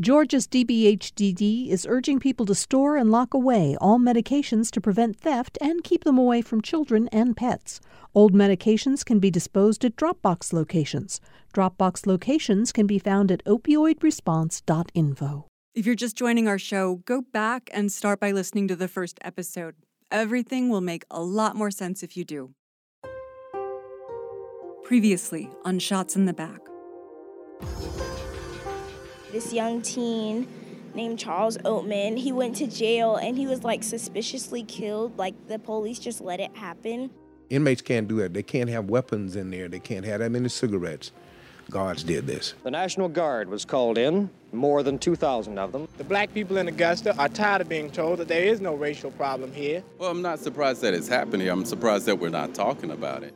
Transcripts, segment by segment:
Georgia's DBHDD is urging people to store and lock away all medications to prevent theft and keep them away from children and pets. Old medications can be disposed at Dropbox locations. Dropbox locations can be found at opioidresponse.info. If you're just joining our show, go back and start by listening to the first episode. Everything will make a lot more sense if you do. Previously on Shots in the Back this young teen named Charles Oatman. He went to jail and he was like suspiciously killed. Like the police just let it happen. Inmates can't do that. They can't have weapons in there. They can't have that many cigarettes. Guards did this. The National Guard was called in, more than 2,000 of them. The black people in Augusta are tired of being told that there is no racial problem here. Well, I'm not surprised that it's happening. I'm surprised that we're not talking about it.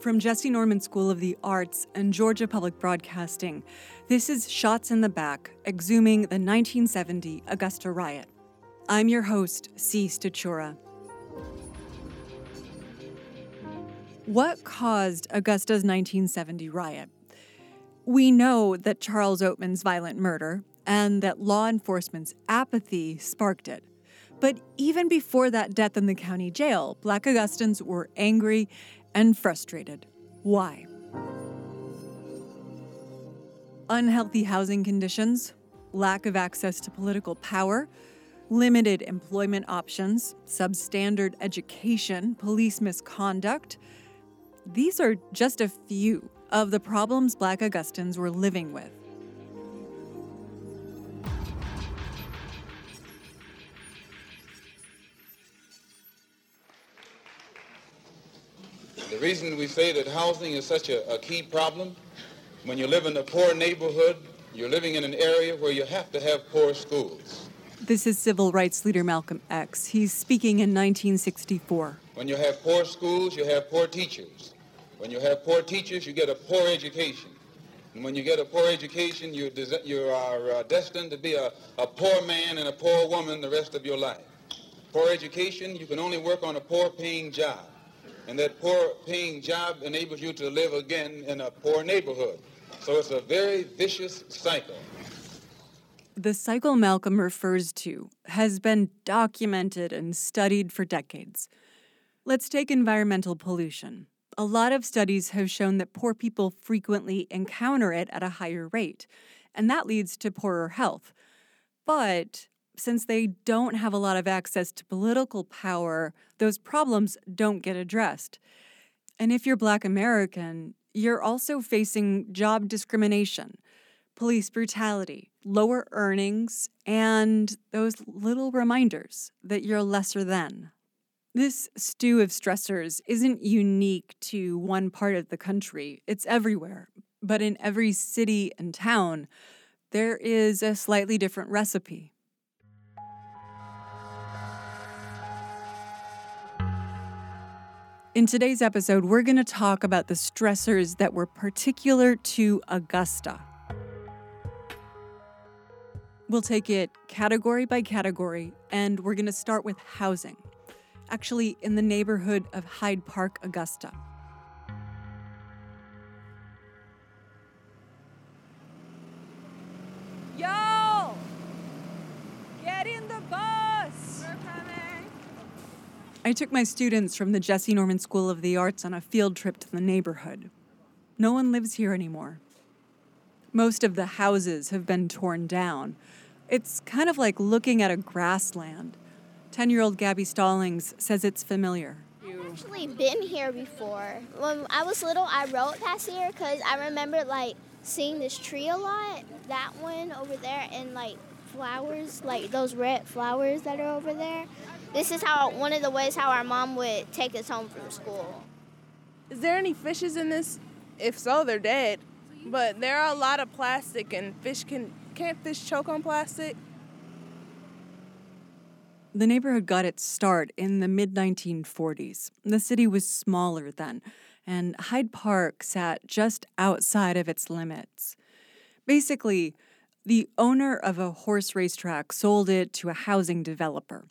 From Jessye Norman School of the Arts and Georgia Public Broadcasting, this is Shots in the Back, exhuming the 1970 Augusta riot. I'm your host, Sea Stachura. What caused Augusta's 1970 riot? We know that Charles Oatman's violent murder and that law enforcement's apathy sparked it. But even before that death in the county jail, Black Augustans were angry and frustrated. Why? Unhealthy housing conditions, lack of access to political power, limited employment options, substandard education, police misconduct. These are just a few of the problems Black Augustans were living with. Reason we say that housing is such a, a key problem, when you live in a poor neighborhood, you're living in an area where you have to have poor schools. This is civil rights leader Malcolm X. He's speaking in 1964. When you have poor schools, you have poor teachers. When you have poor teachers, you get a poor education. And when you get a poor education, you, des- you are uh, destined to be a, a poor man and a poor woman the rest of your life. Poor education, you can only work on a poor paying job and that poor paying job enables you to live again in a poor neighborhood. So it's a very vicious cycle. The cycle Malcolm refers to has been documented and studied for decades. Let's take environmental pollution. A lot of studies have shown that poor people frequently encounter it at a higher rate, and that leads to poorer health. But since they don't have a lot of access to political power, those problems don't get addressed. And if you're Black American, you're also facing job discrimination, police brutality, lower earnings, and those little reminders that you're lesser than. This stew of stressors isn't unique to one part of the country, it's everywhere. But in every city and town, there is a slightly different recipe. In today's episode, we're going to talk about the stressors that were particular to Augusta. We'll take it category by category, and we're going to start with housing. Actually, in the neighborhood of Hyde Park, Augusta. I took my students from the Jessye Norman School of the Arts on a field trip to the neighborhood. No one lives here anymore. Most of the houses have been torn down. It's kind of like looking at a grassland. 10 year old Gabby Stallings says it's familiar. I've actually been here before. When I was little, I rode past here because I remember like seeing this tree a lot. That one over there, and like flowers, like those red flowers that are over there. This is how one of the ways how our mom would take us home from school. Is there any fishes in this? If so, they're dead. But there are a lot of plastic, and fish can can't fish choke on plastic? The neighborhood got its start in the mid 1940s. The city was smaller then, and Hyde Park sat just outside of its limits. Basically, the owner of a horse racetrack sold it to a housing developer.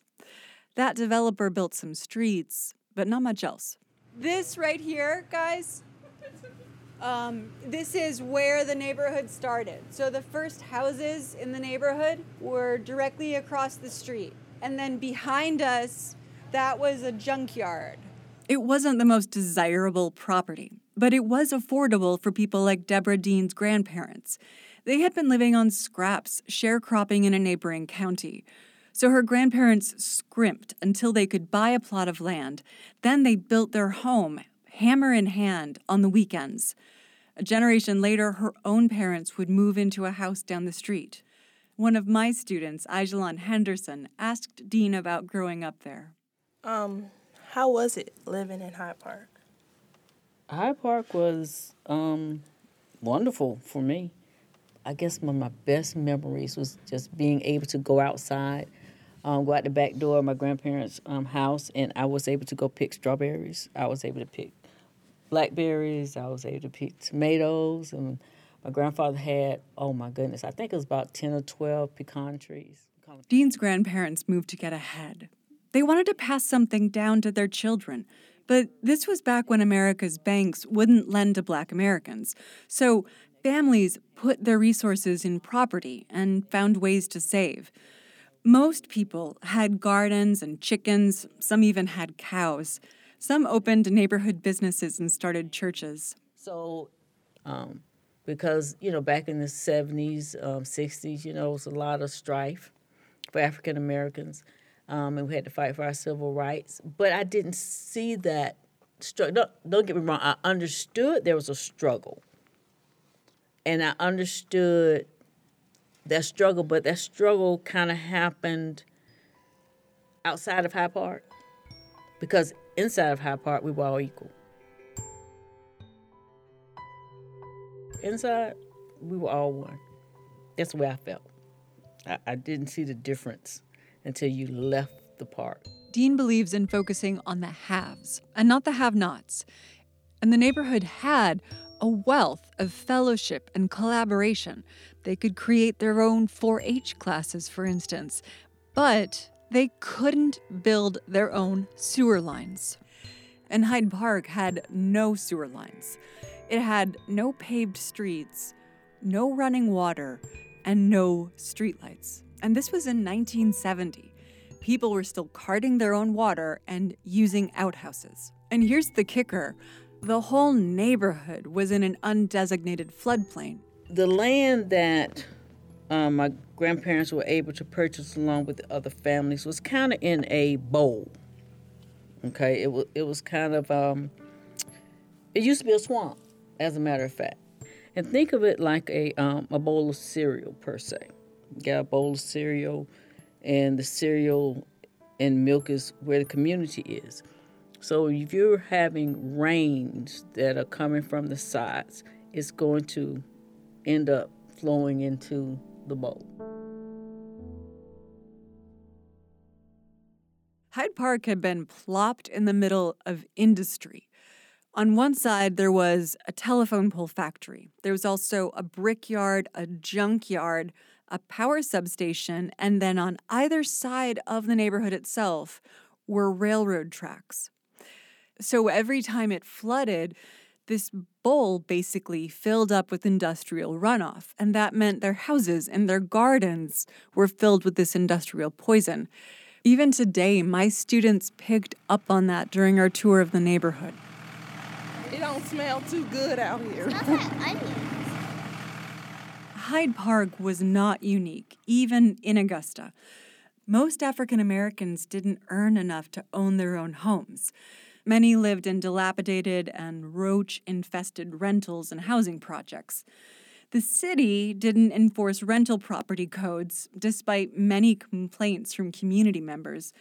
That developer built some streets, but not much else. This right here, guys, Um, this is where the neighborhood started. So the first houses in the neighborhood were directly across the street. And then behind us, that was a junkyard. It wasn't the most desirable property, but it was affordable for people like Deborah Dean's grandparents. They had been living on scraps, sharecropping in a neighboring county. So her grandparents scrimped until they could buy a plot of land. Then they built their home, hammer in hand, on the weekends. A generation later, her own parents would move into a house down the street. One of my students, Ajalon Henderson, asked Dean about growing up there. Um, how was it living in Hyde Park? Hyde Park was um, wonderful for me. I guess one of my best memories was just being able to go outside, um, go out the back door of my grandparents' um, house, and I was able to go pick strawberries. I was able to pick blackberries. I was able to pick tomatoes, and my grandfather had oh my goodness, I think it was about ten or twelve pecan trees. Dean's grandparents moved to get ahead. They wanted to pass something down to their children. But this was back when America's banks wouldn't lend to black Americans. So families put their resources in property and found ways to save. Most people had gardens and chickens, some even had cows. Some opened neighborhood businesses and started churches. So, um, because, you know, back in the 70s, um, 60s, you know, it was a lot of strife for African Americans. Um, and we had to fight for our civil rights. But I didn't see that struggle. Don't, don't get me wrong, I understood there was a struggle. And I understood that struggle, but that struggle kind of happened outside of Hyde Park because inside of Hyde Park we were all equal. Inside, we were all one. That's the way I felt. I, I didn't see the difference until you left the park. Dean believes in focusing on the haves and not the have nots. And the neighborhood had a wealth of fellowship and collaboration. They could create their own 4 H classes, for instance, but they couldn't build their own sewer lines. And Hyde Park had no sewer lines. It had no paved streets, no running water, and no streetlights. And this was in 1970. People were still carting their own water and using outhouses. And here's the kicker the whole neighborhood was in an undesignated floodplain. The land that um, my grandparents were able to purchase along with the other families was kind of in a bowl. Okay, it was it was kind of um, it used to be a swamp, as a matter of fact. And think of it like a um, a bowl of cereal per se. You got a bowl of cereal, and the cereal and milk is where the community is. So if you're having rains that are coming from the sides, it's going to end up flowing into the bowl. Hyde Park had been plopped in the middle of industry. On one side, there was a telephone pole factory. There was also a brickyard, a junkyard, a power substation, and then on either side of the neighborhood itself were railroad tracks. So every time it flooded, this bowl basically filled up with industrial runoff, and that meant their houses and their gardens were filled with this industrial poison. Even today, my students picked up on that during our tour of the neighborhood. It don't smell too good out here. Hyde Park was not unique, even in Augusta. Most African Americans didn't earn enough to own their own homes. Many lived in dilapidated and roach infested rentals and housing projects. The city didn't enforce rental property codes, despite many complaints from community members.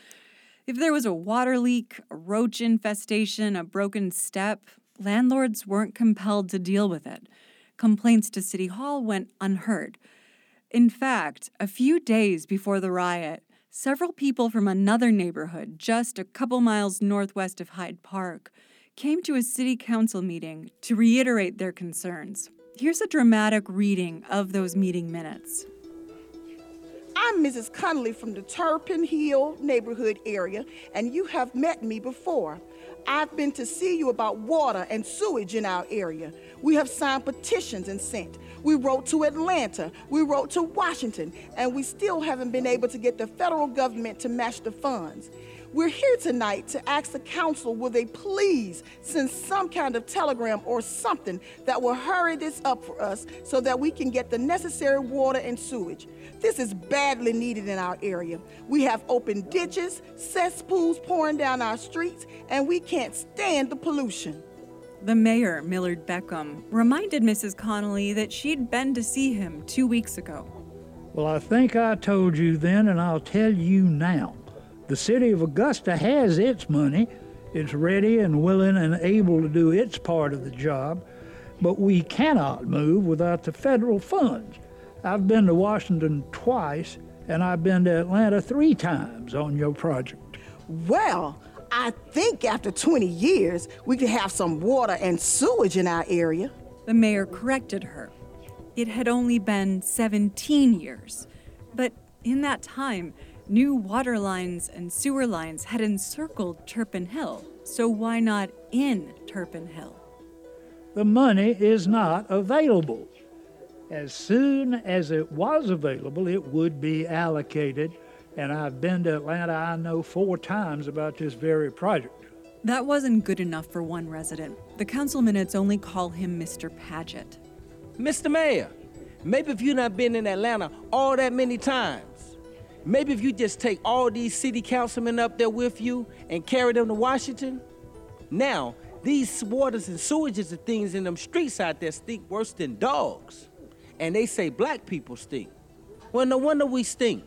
If there was a water leak, a roach infestation, a broken step, landlords weren't compelled to deal with it. Complaints to City Hall went unheard. In fact, a few days before the riot, several people from another neighborhood just a couple miles northwest of Hyde Park came to a city council meeting to reiterate their concerns. Here's a dramatic reading of those meeting minutes. I'm Mrs. Connolly from the Turpin Hill neighborhood area, and you have met me before. I've been to see you about water and sewage in our area. We have signed petitions and sent. We wrote to Atlanta, we wrote to Washington, and we still haven't been able to get the federal government to match the funds. We're here tonight to ask the council will they please send some kind of telegram or something that will hurry this up for us so that we can get the necessary water and sewage. This is badly needed in our area. We have open ditches, cesspools pouring down our streets, and we can't stand the pollution. The mayor, Millard Beckham, reminded Mrs. Connolly that she'd been to see him two weeks ago. Well, I think I told you then, and I'll tell you now. The city of Augusta has its money. It's ready and willing and able to do its part of the job, but we cannot move without the federal funds. I've been to Washington twice, and I've been to Atlanta three times on your project. Well, I think after 20 years, we could have some water and sewage in our area. The mayor corrected her. It had only been 17 years. But in that time, New water lines and sewer lines had encircled Turpin Hill, so why not in Turpin Hill? The money is not available. As soon as it was available, it would be allocated, and I've been to Atlanta, I know, four times about this very project. That wasn't good enough for one resident. The council minutes only call him Mr. Paget. Mr. Mayor, maybe if you've not been in Atlanta all that many times, Maybe if you just take all these city councilmen up there with you and carry them to Washington. Now, these waters and sewages and things in them streets out there stink worse than dogs. And they say black people stink. Well, no wonder we stink,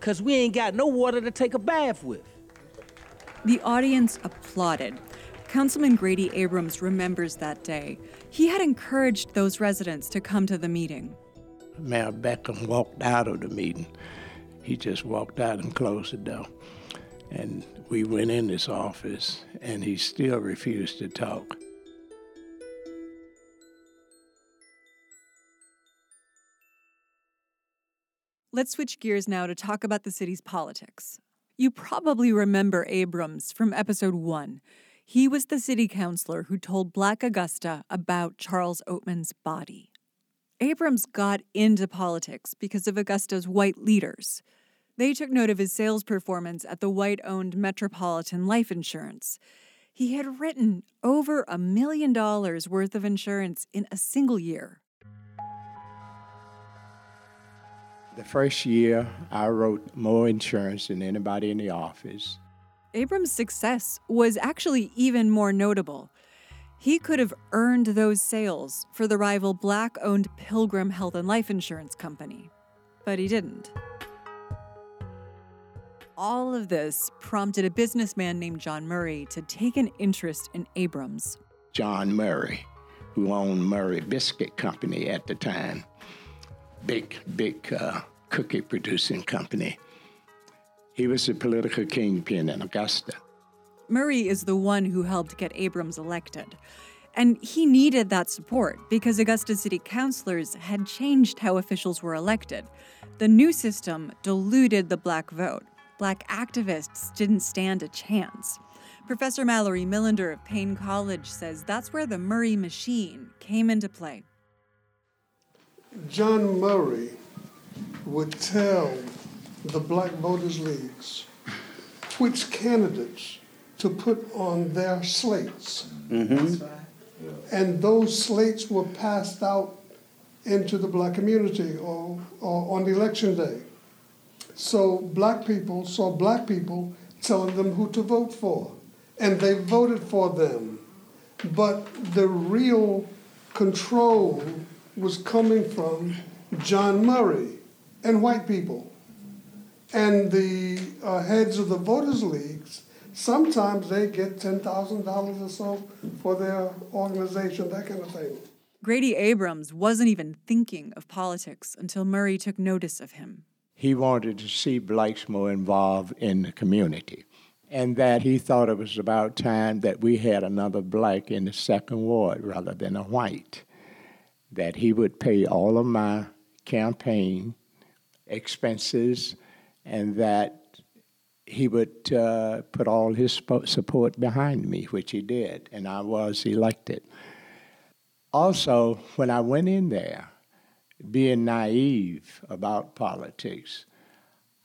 because we ain't got no water to take a bath with. The audience applauded. Councilman Grady Abrams remembers that day. He had encouraged those residents to come to the meeting. Mayor Beckham walked out of the meeting he just walked out and closed the door. And we went in his office, and he still refused to talk. Let's switch gears now to talk about the city's politics. You probably remember Abrams from episode one. He was the city councilor who told Black Augusta about Charles Oatman's body. Abrams got into politics because of Augusta's white leaders. They took note of his sales performance at the white owned Metropolitan Life Insurance. He had written over a million dollars worth of insurance in a single year. The first year, I wrote more insurance than anybody in the office. Abram's success was actually even more notable. He could have earned those sales for the rival black owned Pilgrim Health and Life Insurance Company, but he didn't. All of this prompted a businessman named John Murray to take an interest in Abrams. John Murray, who owned Murray Biscuit Company at the time, big, big uh, cookie producing company. He was a political kingpin in Augusta. Murray is the one who helped get Abrams elected. And he needed that support because Augusta city councilors had changed how officials were elected. The new system diluted the black vote. Black activists didn't stand a chance. Professor Mallory Millender of Paine College says that's where the Murray machine came into play. John Murray would tell the Black Voters Leagues which candidates to put on their slates. Mm-hmm. And those slates were passed out into the black community or, or on election day. So black people saw black people telling them who to vote for, and they voted for them. But the real control was coming from John Murray and white people. And the uh, heads of the voters' leagues, sometimes they get $10,000 or so for their organization, that kind of thing. Grady Abrams wasn't even thinking of politics until Murray took notice of him he wanted to see Blakesmore involved in the community. And that he thought it was about time that we had another black in the second ward rather than a white. That he would pay all of my campaign expenses and that he would uh, put all his support behind me, which he did, and I was elected. Also, when I went in there, being naive about politics,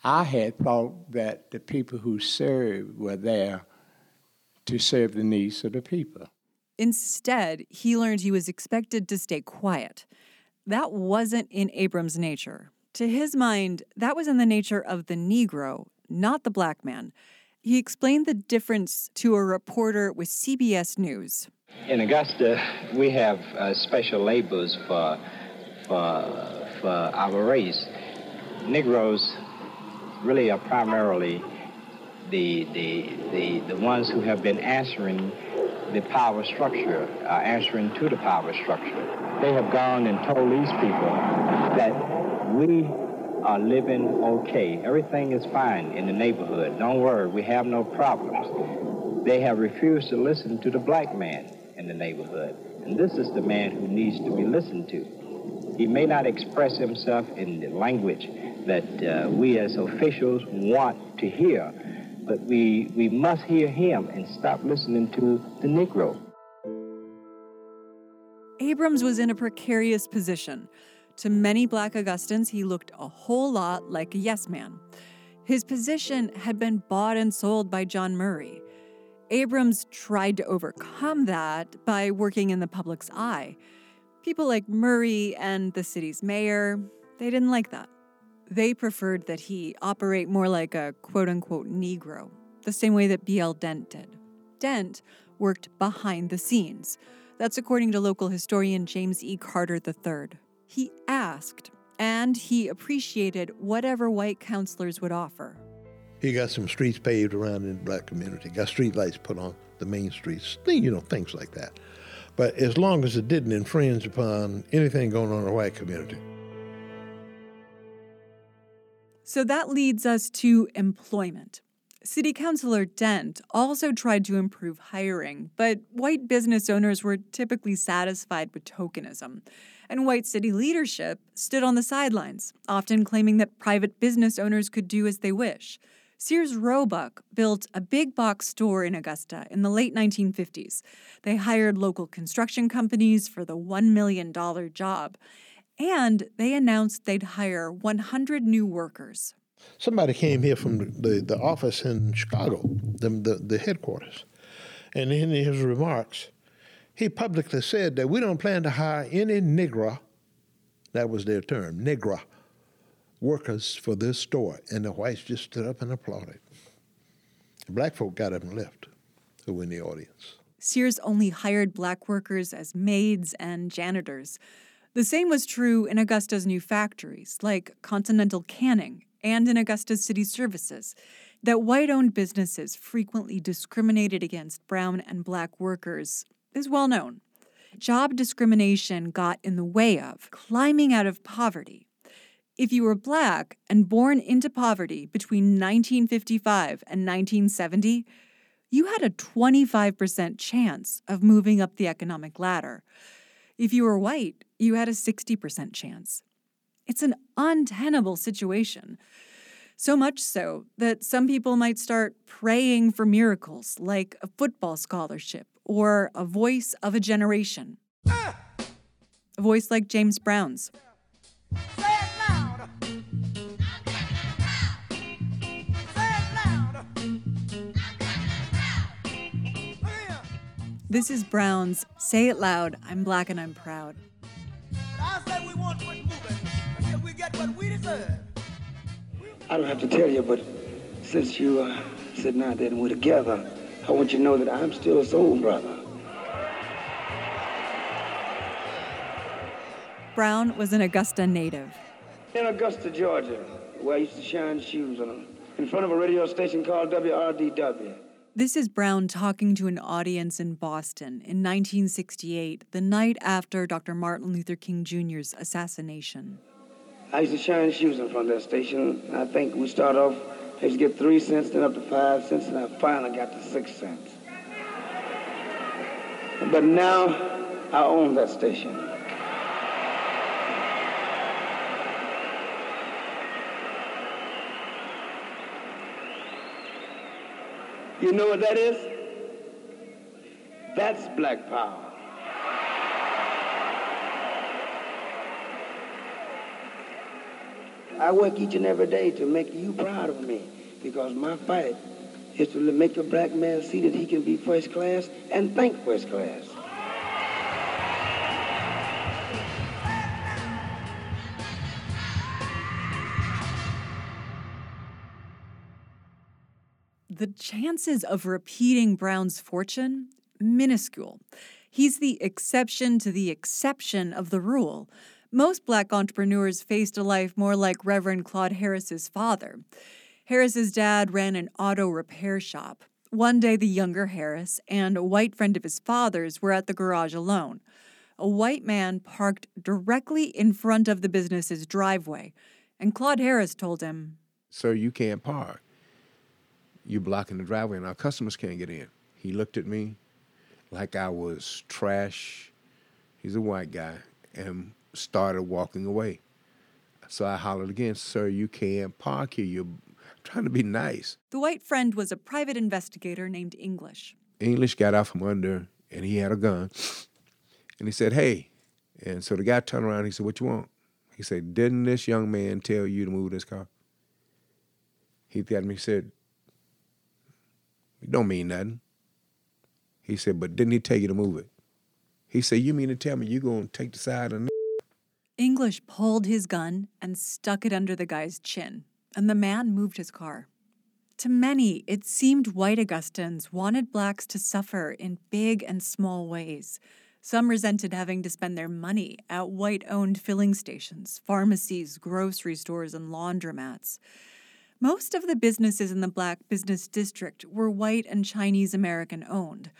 I had thought that the people who served were there to serve the needs of the people. Instead, he learned he was expected to stay quiet. That wasn't in Abrams' nature. To his mind, that was in the nature of the Negro, not the black man. He explained the difference to a reporter with CBS News. In Augusta, we have uh, special labels for, for, for our race. Negroes really are primarily the, the, the, the ones who have been answering the power structure, uh, answering to the power structure. They have gone and told these people that we are living okay. Everything is fine in the neighborhood. Don't worry, we have no problems. They have refused to listen to the black man in the neighborhood. And this is the man who needs to be listened to. He may not express himself in the language that uh, we as officials want to hear, but we, we must hear him and stop listening to the Negro. Abrams was in a precarious position. To many black Augustans, he looked a whole lot like a yes man. His position had been bought and sold by John Murray. Abrams tried to overcome that by working in the public's eye. People like Murray and the city's mayor, they didn't like that. They preferred that he operate more like a quote unquote Negro, the same way that B.L. Dent did. Dent worked behind the scenes. That's according to local historian James E. Carter III. He asked, and he appreciated whatever white counselors would offer. He got some streets paved around in the black community, got street lights put on the main streets, you know, things like that. But as long as it didn't infringe upon anything going on in the white community. So that leads us to employment. City Councilor Dent also tried to improve hiring, but white business owners were typically satisfied with tokenism. And white city leadership stood on the sidelines, often claiming that private business owners could do as they wish. Sears Roebuck built a big box store in Augusta in the late 1950s. They hired local construction companies for the $1 million job and they announced they'd hire 100 new workers. Somebody came here from the, the office in Chicago, the, the, the headquarters, and in his remarks, he publicly said that we don't plan to hire any Negro, that was their term, Negro, workers for this store. And the whites just stood up and applauded. The black folk got up and left, who were in the audience. Sears only hired black workers as maids and janitors. The same was true in Augusta's new factories, like Continental Canning, and in Augusta's city services, that white owned businesses frequently discriminated against brown and black workers is well known. Job discrimination got in the way of climbing out of poverty. If you were black and born into poverty between 1955 and 1970, you had a 25% chance of moving up the economic ladder. If you were white, you had a 60% chance. It's an untenable situation. So much so that some people might start praying for miracles like a football scholarship or a voice of a generation. A voice like James Brown's. This is Brown's Say It Loud, I'm Black and I'm Proud. I don't have to tell you, but since you uh, are sitting out there and we're together, I want you to know that I'm still a soul brother. Brown was an Augusta native. In Augusta, Georgia, where I used to shine shoes on, in front of a radio station called WRDW. This is Brown talking to an audience in Boston in 1968, the night after Dr. Martin Luther King Jr.'s assassination. I used to shine shoes in front of that station. I think we start off, I used to get three cents, then up to five cents, and I finally got to six cents. But now I own that station. You know what that is? That's black power. I work each and every day to make you proud of me because my fight is to make a black man see that he can be first class and think first class. The chances of repeating Brown's fortune? Minuscule. He's the exception to the exception of the rule. Most black entrepreneurs faced a life more like Reverend Claude Harris's father. Harris's dad ran an auto repair shop. One day, the younger Harris and a white friend of his father's were at the garage alone. A white man parked directly in front of the business's driveway, and Claude Harris told him, Sir, you can't park. You're blocking the driveway, and our customers can't get in. He looked at me like I was trash. He's a white guy, and started walking away. So I hollered again, Sir, you can't park here. You're trying to be nice. The white friend was a private investigator named English. English got out from under, and he had a gun. And he said, Hey. And so the guy turned around. And he said, What you want? He said, Didn't this young man tell you to move this car? He got me. He said, It don't mean nothing. He said, But didn't he tell you to move it? He said, You mean to tell me you're going to take the side of English pulled his gun and stuck it under the guy's chin, and the man moved his car. To many, it seemed white Augustans wanted blacks to suffer in big and small ways. Some resented having to spend their money at white owned filling stations, pharmacies, grocery stores, and laundromats. Most of the businesses in the black business district were white and Chinese American owned.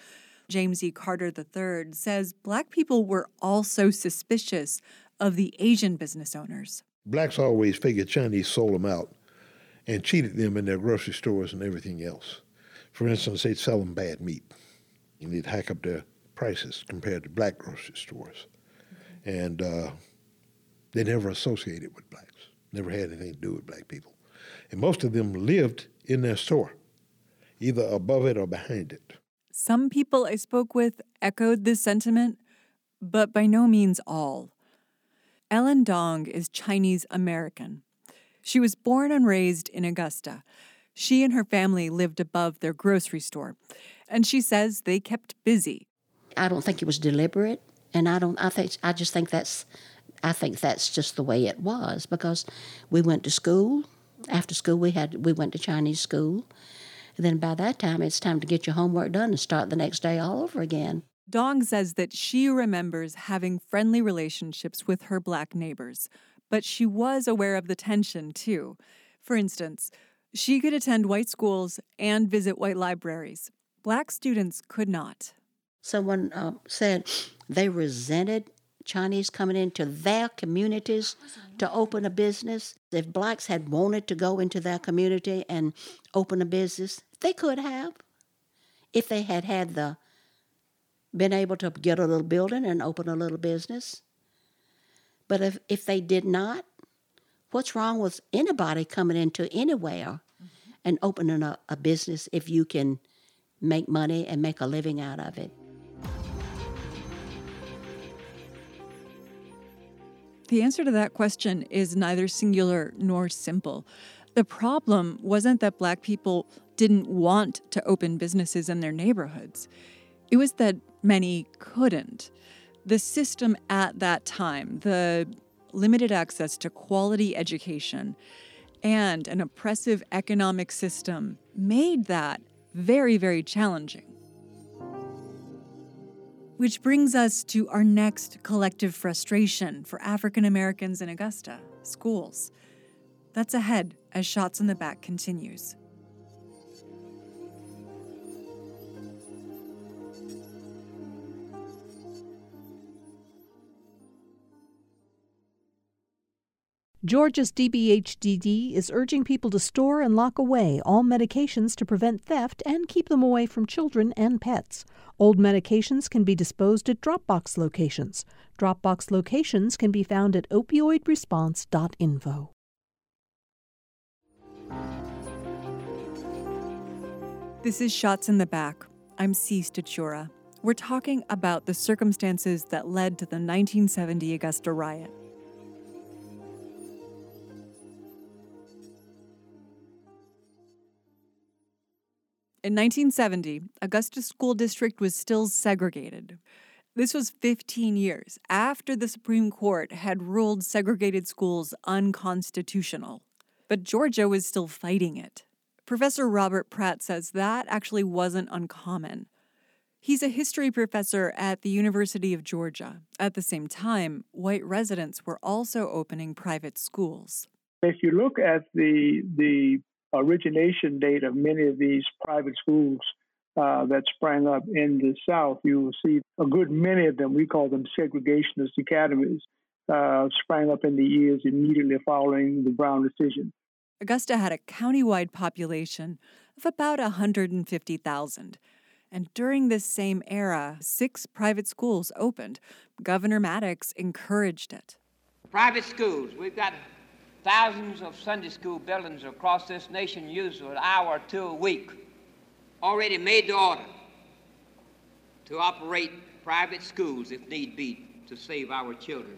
James E. Carter III says black people were also suspicious of the Asian business owners. Blacks always figured Chinese sold them out and cheated them in their grocery stores and everything else. For instance, they'd sell them bad meat and they'd hack up their prices compared to black grocery stores. And uh, they never associated with blacks, never had anything to do with black people. And most of them lived in their store, either above it or behind it. Some people I spoke with echoed this sentiment, but by no means all. Ellen Dong is Chinese American. She was born and raised in Augusta. She and her family lived above their grocery store, and she says they kept busy. I don't think it was deliberate, and I don't. I think I just think that's. I think that's just the way it was because we went to school. After school, we had we went to Chinese school. And then by that time, it's time to get your homework done and start the next day all over again. Dong says that she remembers having friendly relationships with her black neighbors, but she was aware of the tension too. For instance, she could attend white schools and visit white libraries. Black students could not. Someone uh, said they resented Chinese coming into their communities to open a business. If blacks had wanted to go into their community and open a business, they could have. If they had had the been able to get a little building and open a little business. But if, if they did not, what's wrong with anybody coming into anywhere mm-hmm. and opening a, a business if you can make money and make a living out of it? The answer to that question is neither singular nor simple. The problem wasn't that black people didn't want to open businesses in their neighborhoods. It was that many couldn't. The system at that time, the limited access to quality education, and an oppressive economic system made that very, very challenging. Which brings us to our next collective frustration for African Americans in Augusta schools. That's ahead as Shots in the Back continues. Georgia's DBHDD is urging people to store and lock away all medications to prevent theft and keep them away from children and pets. Old medications can be disposed at Dropbox locations. Dropbox locations can be found at opioidresponse.info. This is Shots in the Back. I'm Sea Stachura. We're talking about the circumstances that led to the 1970 Augusta riot. In 1970, Augusta School District was still segregated. This was 15 years after the Supreme Court had ruled segregated schools unconstitutional. But Georgia was still fighting it. Professor Robert Pratt says that actually wasn't uncommon. He's a history professor at the University of Georgia. At the same time, white residents were also opening private schools. If you look at the the origination date of many of these private schools uh, that sprang up in the South, you will see a good many of them, we call them segregationist academies, uh, sprang up in the years immediately following the Brown decision. Augusta had a countywide population of about 150,000. And during this same era, six private schools opened. Governor Maddox encouraged it. Private schools, we've got Thousands of Sunday school buildings across this nation use an hour or two a week. Already made the order to operate private schools if need be to save our children.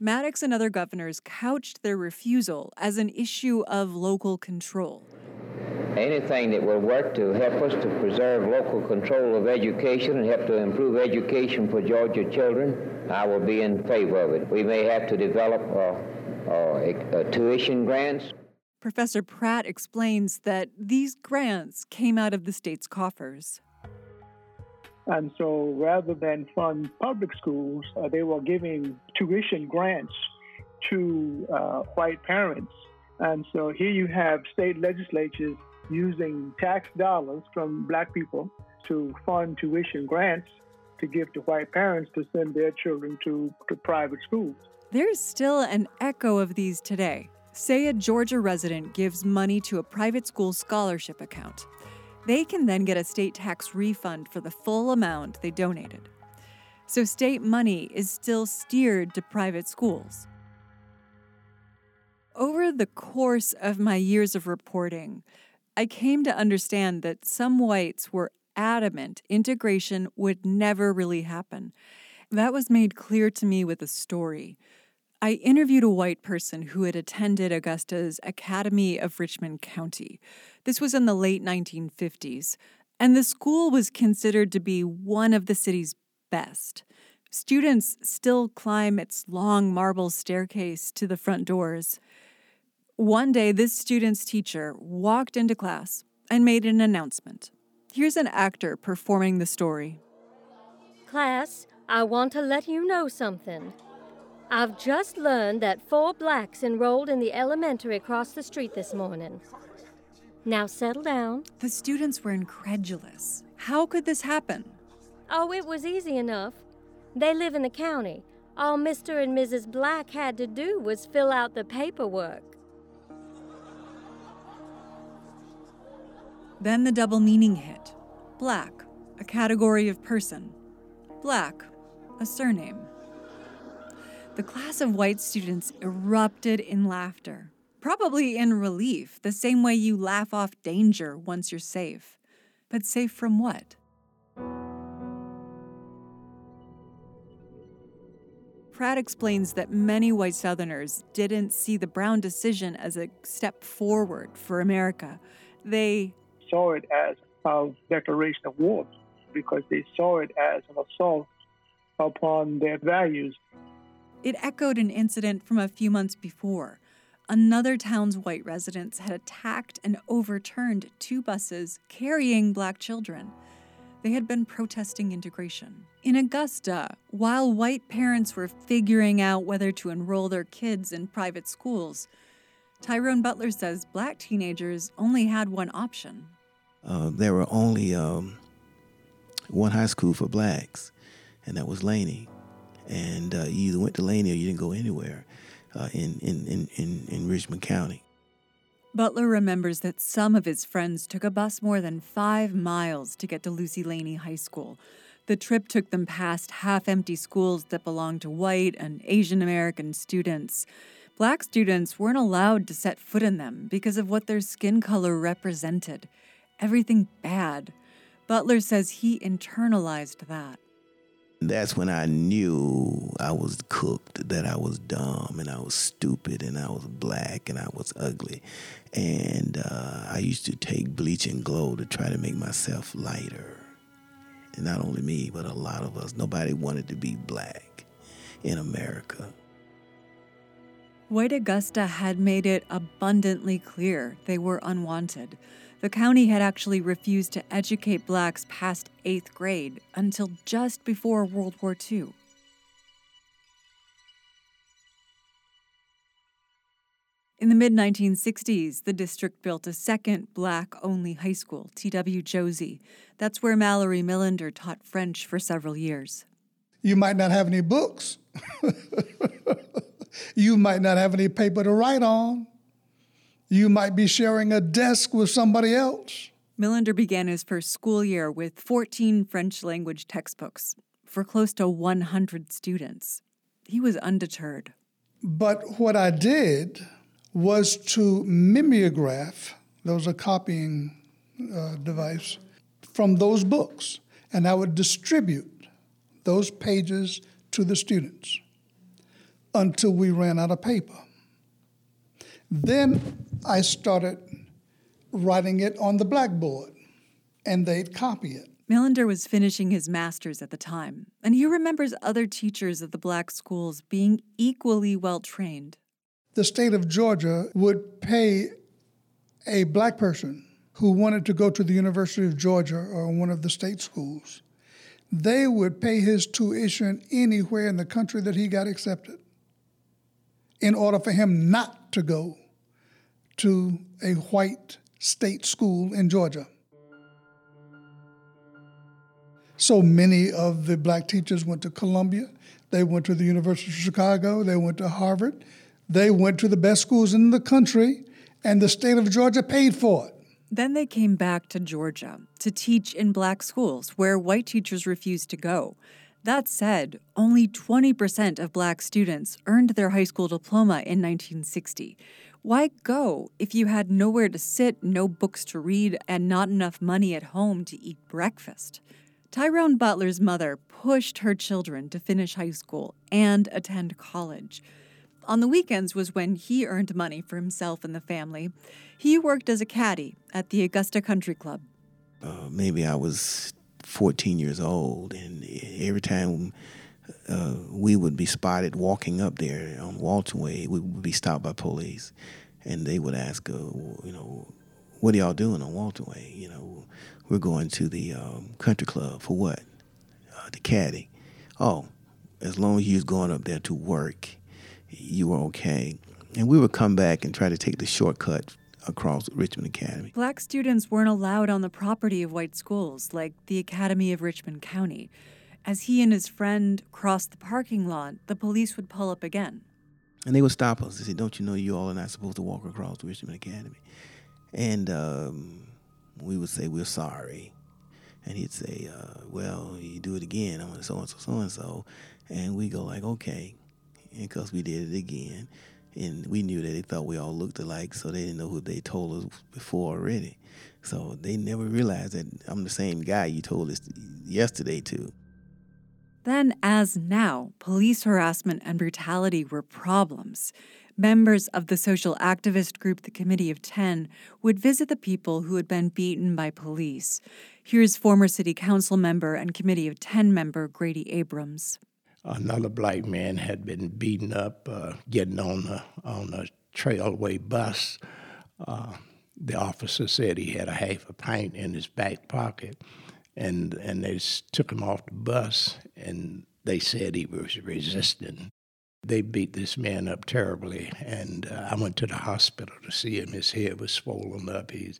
Maddox and other governors couched their refusal as an issue of local control. Anything that will work to help us to preserve local control of education and help to improve education for Georgia children, I will be in favor of it. We may have to develop uh, uh, tuition grants. Professor Pratt explains that these grants came out of the state's coffers. And so rather than fund public schools, uh, they were giving tuition grants to uh, white parents. And so here you have state legislatures using tax dollars from black people to fund tuition grants to give to white parents to send their children to, to private schools. There's still an echo of these today. Say a Georgia resident gives money to a private school scholarship account. They can then get a state tax refund for the full amount they donated. So state money is still steered to private schools. Over the course of my years of reporting, I came to understand that some whites were adamant integration would never really happen. That was made clear to me with a story. I interviewed a white person who had attended Augusta's Academy of Richmond County. This was in the late 1950s, and the school was considered to be one of the city's best. Students still climb its long marble staircase to the front doors. One day, this student's teacher walked into class and made an announcement. Here's an actor performing the story. Class, I want to let you know something. I've just learned that four blacks enrolled in the elementary across the street this morning. Now settle down. The students were incredulous. How could this happen? Oh, it was easy enough. They live in the county. All Mr. and Mrs. Black had to do was fill out the paperwork. Then the double meaning hit. Black, a category of person. Black, a surname. The class of white students erupted in laughter, probably in relief, the same way you laugh off danger once you're safe. But safe from what? Pratt explains that many white Southerners didn't see the Brown decision as a step forward for America. They saw it as a declaration of war because they saw it as an assault upon their values it echoed an incident from a few months before. Another town's white residents had attacked and overturned two buses carrying black children. They had been protesting integration. In Augusta, while white parents were figuring out whether to enroll their kids in private schools, Tyrone Butler says black teenagers only had one option. Uh, there were only um, one high school for blacks, and that was Laney and uh, you either went to Laney or you didn't go anywhere uh, in, in, in, in, in Richmond County. Butler remembers that some of his friends took a bus more than five miles to get to Lucy Laney High School. The trip took them past half empty schools that belonged to white and Asian American students. Black students weren't allowed to set foot in them because of what their skin color represented. everything bad. Butler says he internalized that. That's when I knew I was cooked, that I was dumb and I was stupid and I was black and I was ugly. And uh, I used to take bleach and glow to try to make myself lighter. And not only me, but a lot of us. Nobody wanted to be black in America. White Augusta had made it abundantly clear they were unwanted. The county had actually refused to educate blacks past eighth grade until just before World War II. In the mid 1960s, the district built a second black only high school, T.W. Josey. That's where Mallory Millender taught French for several years. You might not have any books. you might not have any paper to write on. You might be sharing a desk with somebody else. Millender began his first school year with 14 French language textbooks for close to 100 students. He was undeterred. But what I did was to mimeograph, that was a copying uh, device, from those books. And I would distribute those pages to the students until we ran out of paper. Then I started writing it on the blackboard, and they'd copy it. Millender was finishing his master's at the time, and he remembers other teachers at the black schools being equally well trained. The state of Georgia would pay a black person who wanted to go to the University of Georgia or one of the state schools, they would pay his tuition anywhere in the country that he got accepted in order for him not to go to a white state school in Georgia. So many of the black teachers went to Columbia, they went to the University of Chicago, they went to Harvard, they went to the best schools in the country, and the state of Georgia paid for it. Then they came back to Georgia to teach in black schools where white teachers refused to go. That said, only 20% of black students earned their high school diploma in 1960. Why go if you had nowhere to sit, no books to read, and not enough money at home to eat breakfast? Tyrone Butler's mother pushed her children to finish high school and attend college. On the weekends was when he earned money for himself and the family. He worked as a caddy at the Augusta Country Club. Uh, maybe I was 14 years old, and every time uh, we would be spotted walking up there on Walton Way, we would be stopped by police, and they would ask, uh, you know, what are y'all doing on Walton Way? You know, we're going to the um, country club for what? Uh, the caddy. Oh, as long as you was going up there to work, you were okay. And we would come back and try to take the shortcut across Richmond Academy. Black students weren't allowed on the property of white schools, like the Academy of Richmond County. As he and his friend crossed the parking lot, the police would pull up again. And they would stop us. They said, Don't you know you all are not supposed to walk across Richmond Academy? And um, we would say, We're sorry. And he'd say, uh, Well, you do it again. I'm so and so, so and so. And we go, like, Okay. Because we did it again and we knew that they thought we all looked alike, so they didn't know who they told us before already. So they never realized that I'm the same guy you told us yesterday to. Then, as now, police harassment and brutality were problems. Members of the social activist group, the Committee of Ten, would visit the people who had been beaten by police. Here's former City Council member and Committee of Ten member Grady Abrams another black man had been beaten up uh, getting on a, on a trailway bus. Uh, the officer said he had a half a pint in his back pocket, and and they took him off the bus, and they said he was resisting. They beat this man up terribly, and uh, I went to the hospital to see him. His head was swollen up. He's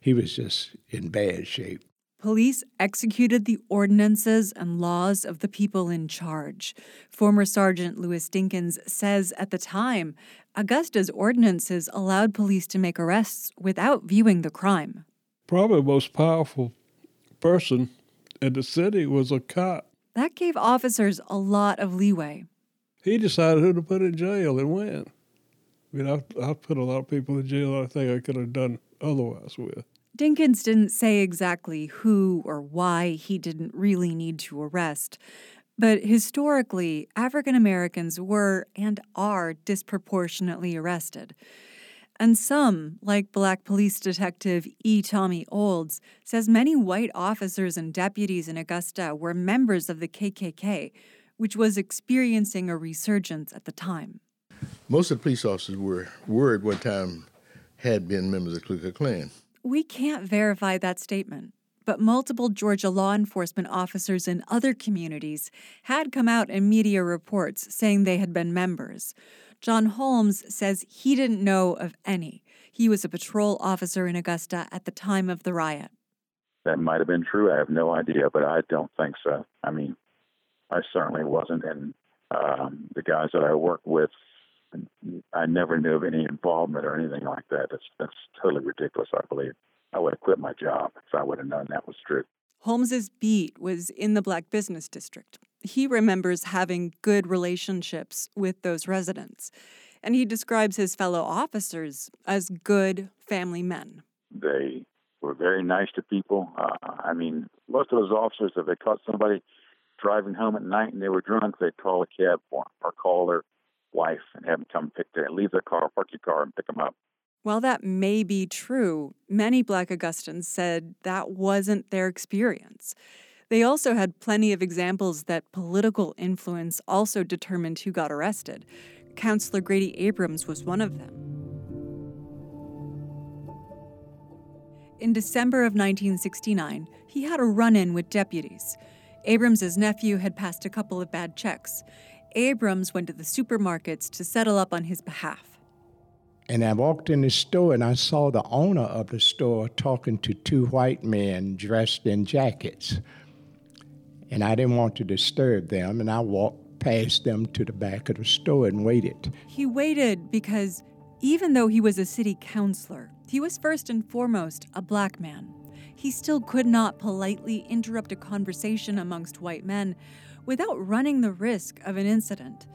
he was just in bad shape. Police executed the ordinances and laws of the people in charge. Former Sergeant Louis Dinkins says at the time, Augusta's ordinances allowed police to make arrests without viewing the crime. Probably the most powerful person in the city was a cop. That gave officers a lot of leeway. He decided who to put in jail and when. I mean, I, I put a lot of people in jail I think I could have done otherwise with. Dinkins didn't say exactly who or why he didn't really need to arrest, but historically, African Americans were and are disproportionately arrested. And some, like Black Police Detective E. Tommy Olds, says many white officers and deputies in Augusta were members of the KKK, which was experiencing a resurgence at the time. Most of the police officers were, were at one time, had been members of the Ku Klux Klan. We can't verify that statement, but multiple Georgia law enforcement officers in other communities had come out in media reports saying they had been members. John Holmes says he didn't know of any. He was a patrol officer in Augusta at the time of the riot. That might have been true. I have no idea, but I don't think so. I mean, I certainly wasn't. And um, the guys that I worked with, I never knew of any involvement or anything like that. That's that's totally ridiculous. I believe I would have quit my job if I would have known that was true. Holmes's beat was in the black business district. He remembers having good relationships with those residents, and he describes his fellow officers as good family men. They were very nice to people. Uh, I mean, most of those officers, if they caught somebody driving home at night and they were drunk, they'd call a cab for them or call their wife and have them come pick their, leave their car, park your car, and pick them up. While that may be true, many Black Augustans said that wasn't their experience. They also had plenty of examples that political influence also determined who got arrested. Counselor Grady Abrams was one of them. In December of 1969, he had a run in with deputies. Abrams's nephew had passed a couple of bad checks. Abrams went to the supermarkets to settle up on his behalf. And I walked in the store and I saw the owner of the store talking to two white men dressed in jackets. And I didn't want to disturb them, and I walked past them to the back of the store and waited. He waited because even though he was a city councilor, he was first and foremost a black man. He still could not politely interrupt a conversation amongst white men without running the risk of an incident.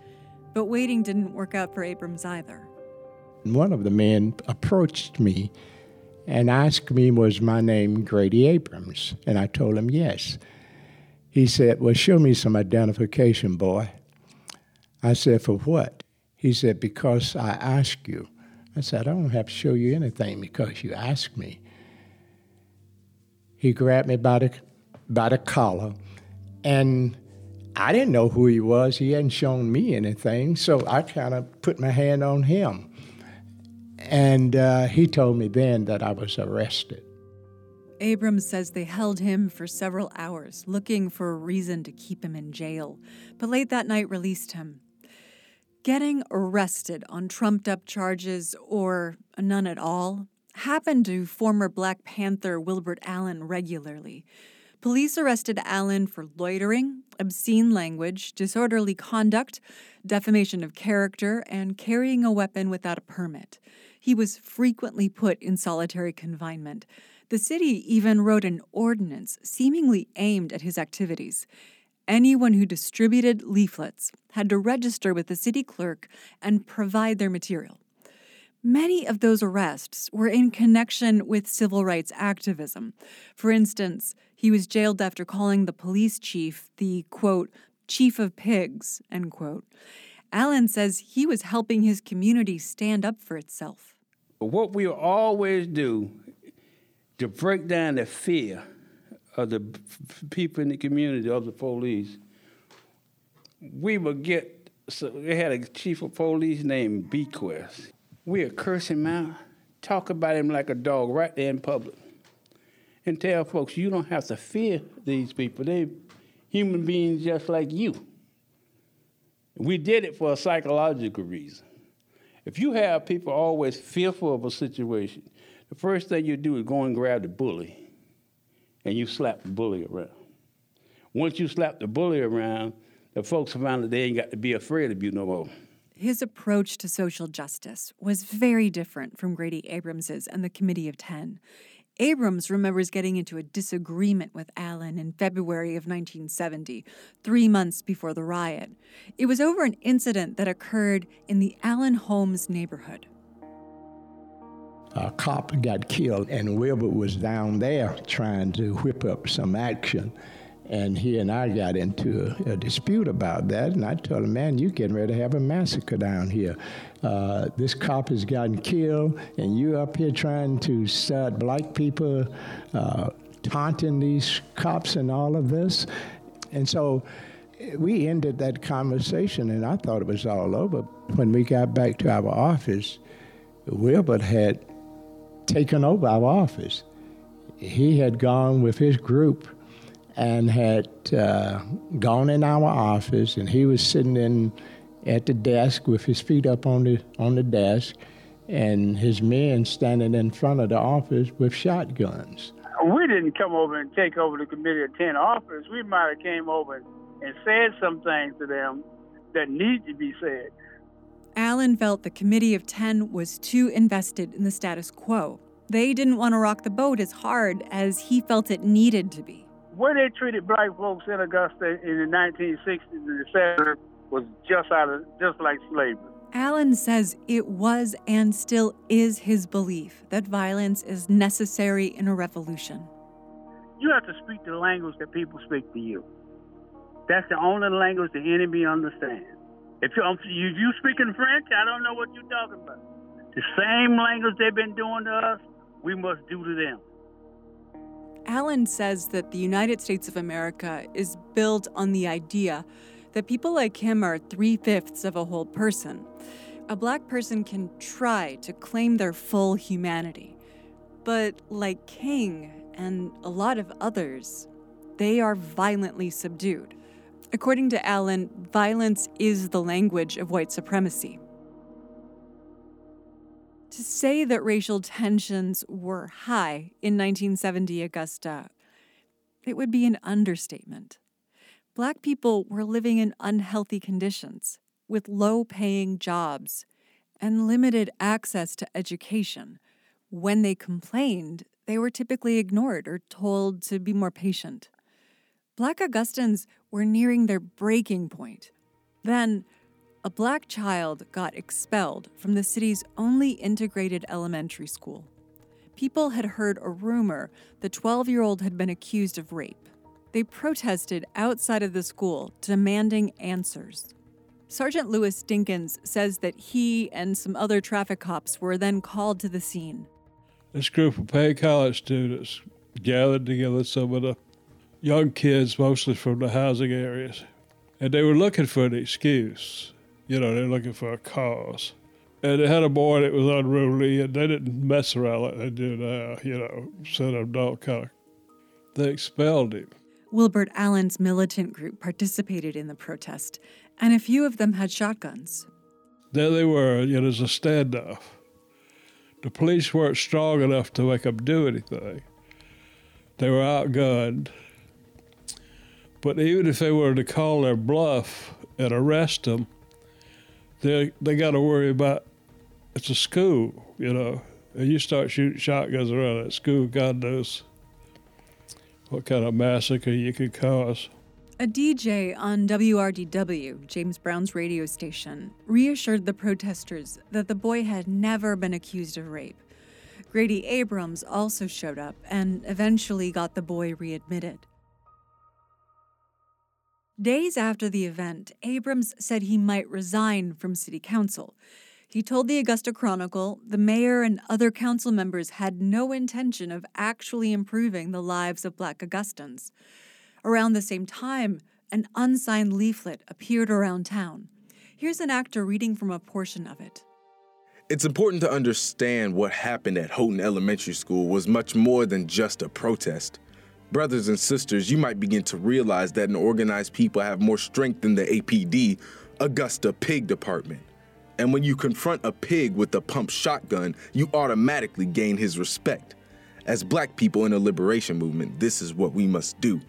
But waiting didn't work out for Abrams either. One of the men approached me and asked me, Was my name Grady Abrams? And I told him yes. He said, Well, show me some identification, boy. I said, For what? He said, Because I asked you. I said, I don't have to show you anything because you asked me. He grabbed me by the, by the collar, and I didn't know who he was. He hadn't shown me anything, so I kind of put my hand on him. And uh, he told me then that I was arrested. Abrams says they held him for several hours, looking for a reason to keep him in jail, but late that night released him. Getting arrested on trumped up charges, or none at all, happened to former Black Panther Wilbert Allen regularly. Police arrested Allen for loitering, obscene language, disorderly conduct, defamation of character, and carrying a weapon without a permit. He was frequently put in solitary confinement. The city even wrote an ordinance seemingly aimed at his activities. Anyone who distributed leaflets had to register with the city clerk and provide their material. Many of those arrests were in connection with civil rights activism. For instance, he was jailed after calling the police chief the, quote, chief of pigs, end quote. Allen says he was helping his community stand up for itself. What we always do to break down the fear of the people in the community of the police, we would get, so they had a chief of police named Bequest. We'd curse him out, talk about him like a dog right there in public, and tell folks, you don't have to fear these people. They're human beings just like you. We did it for a psychological reason. If you have people always fearful of a situation, the first thing you do is go and grab the bully and you slap the bully around. Once you slap the bully around, the folks around they ain't got to be afraid of you no more. His approach to social justice was very different from Grady Abrams's and the Committee of Ten. Abrams remembers getting into a disagreement with Allen in February of 1970, three months before the riot. It was over an incident that occurred in the Allen Holmes neighborhood. A cop got killed, and Wilbur was down there trying to whip up some action. And he and I got into a, a, dispute about that. And I told him, man, you're getting ready to have a massacre down here. Uh, this cop has gotten killed, and you up here trying to start black people uh, taunting these cops and all of this. And so we ended that conversation, and I thought it was all over. When we got back to our office, Wilbert had taken over our office. He had gone with his group and had uh, gone in our office, and he was sitting in at the desk with his feet up on the on the desk, and his men standing in front of the office with shotguns. We didn't come over and take over the committee of ten office. We might have came over and said some things to them that need to be said. Allen felt the Committee of Ten was too invested in the status quo. They didn't want to rock the boat as hard as he felt it needed to be. Where they treated black folks in Augusta in the 1960s and the 70s was just out of just like slavery. Allen says it was and still is his belief that violence is necessary in a revolution. You have to speak the language that people speak to you. That's the only language the enemy understands. If you, um, if you speak in French, I don't know what you're talking about. The same language they've been doing to us, we must do to them. Allen says that the United States of America is built on the idea that people like him are three fifths of a whole person. A black person can try to claim their full humanity, but like King and a lot of others, they are violently subdued. According to Allen, violence is the language of white supremacy. To say that racial tensions were high in 1970 Augusta, it would be an understatement. Black people were living in unhealthy conditions, with low paying jobs and limited access to education. When they complained, they were typically ignored or told to be more patient. Black Augustans were nearing their breaking point. Then, a black child got expelled from the city's only integrated elementary school. People had heard a rumor the 12 year old had been accused of rape. They protested outside of the school, demanding answers. Sergeant Louis Dinkins says that he and some other traffic cops were then called to the scene. This group of paid college students gathered together some of the young kids, mostly from the housing areas, and they were looking for an excuse. You know, they're looking for a cause. And they had a boy that was unruly, and they didn't mess around like they do now, you know, send him dog kind of. They expelled him. Wilbert Allen's militant group participated in the protest, and a few of them had shotguns. There they were, you know, there's a standoff. The police weren't strong enough to make them do anything. They were outgunned. But even if they were to call their bluff and arrest them, they they got to worry about it's a school, you know. And you start shooting shotguns around that school, God knows what kind of massacre you could cause. A DJ on WRDW, James Brown's radio station, reassured the protesters that the boy had never been accused of rape. Grady Abrams also showed up and eventually got the boy readmitted. Days after the event, Abrams said he might resign from city council. He told the Augusta Chronicle the mayor and other council members had no intention of actually improving the lives of black Augustans. Around the same time, an unsigned leaflet appeared around town. Here's an actor reading from a portion of it. It's important to understand what happened at Houghton Elementary School was much more than just a protest. Brothers and sisters, you might begin to realize that an organized people have more strength than the APD, Augusta Pig Department. And when you confront a pig with a pump shotgun, you automatically gain his respect. As black people in a liberation movement, this is what we must do.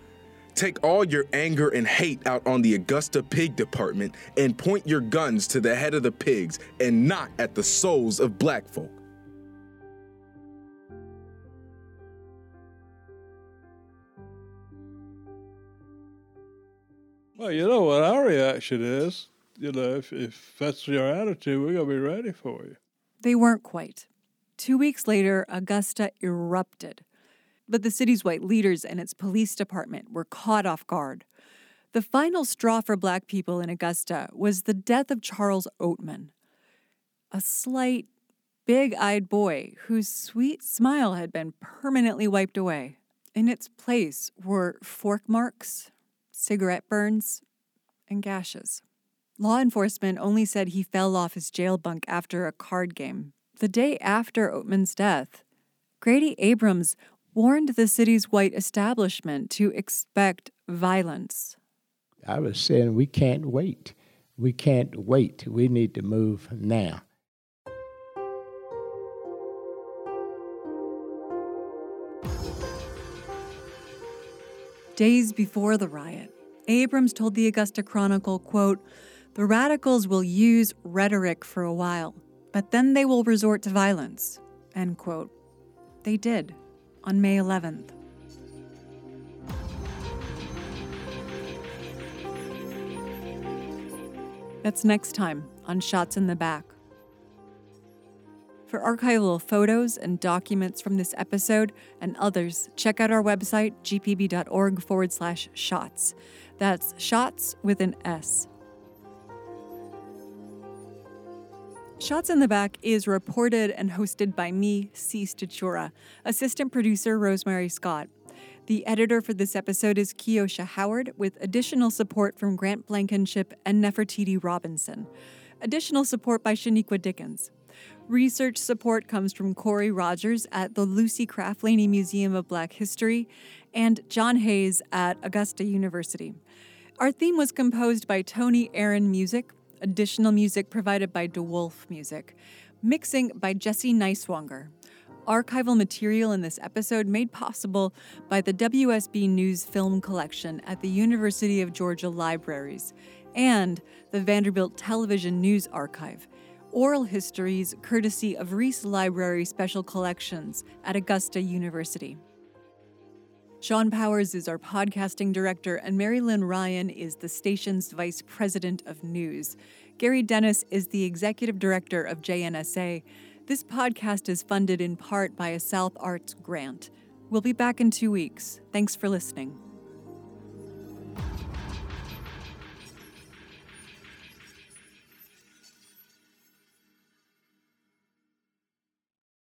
Take all your anger and hate out on the Augusta Pig Department and point your guns to the head of the pigs and not at the souls of black folk. Well, you know what our reaction is. You know, if, if that's your attitude, we're going to be ready for you. They weren't quite. Two weeks later, Augusta erupted. But the city's white leaders and its police department were caught off guard. The final straw for black people in Augusta was the death of Charles Oatman, a slight, big eyed boy whose sweet smile had been permanently wiped away. In its place were fork marks, cigarette burns, and gashes. Law enforcement only said he fell off his jail bunk after a card game. The day after Oatman's death, Grady Abrams warned the city's white establishment to expect violence. I was saying, we can't wait. We can't wait. We need to move now. Days before the riot, Abrams told the Augusta Chronicle, quote, "The radicals will use rhetoric for a while, but then they will resort to violence." End quote. They did on May 11th. That's next time on Shots in the Back. For archival photos and documents from this episode and others, check out our website, gpb.org forward slash shots. That's shots with an S. Shots in the Back is reported and hosted by me, Sea Stachura, assistant producer Rosemary Scott. The editor for this episode is Kiosha Howard, with additional support from Grant Blankenship and Nefertiti Robinson. Additional support by Shaniqua Dickens. Research support comes from Corey Rogers at the Lucy Craft Laney Museum of Black History and John Hayes at Augusta University. Our theme was composed by Tony Aaron Music, additional music provided by DeWolf Music, mixing by Jesse Neiswanger. Archival material in this episode made possible by the WSB News Film Collection at the University of Georgia Libraries and the Vanderbilt Television News Archive. Oral histories courtesy of Reese Library Special Collections at Augusta University. Sean Powers is our podcasting director, and Mary Lynn Ryan is the station's vice president of news. Gary Dennis is the executive director of JNSA. This podcast is funded in part by a South Arts grant. We'll be back in two weeks. Thanks for listening.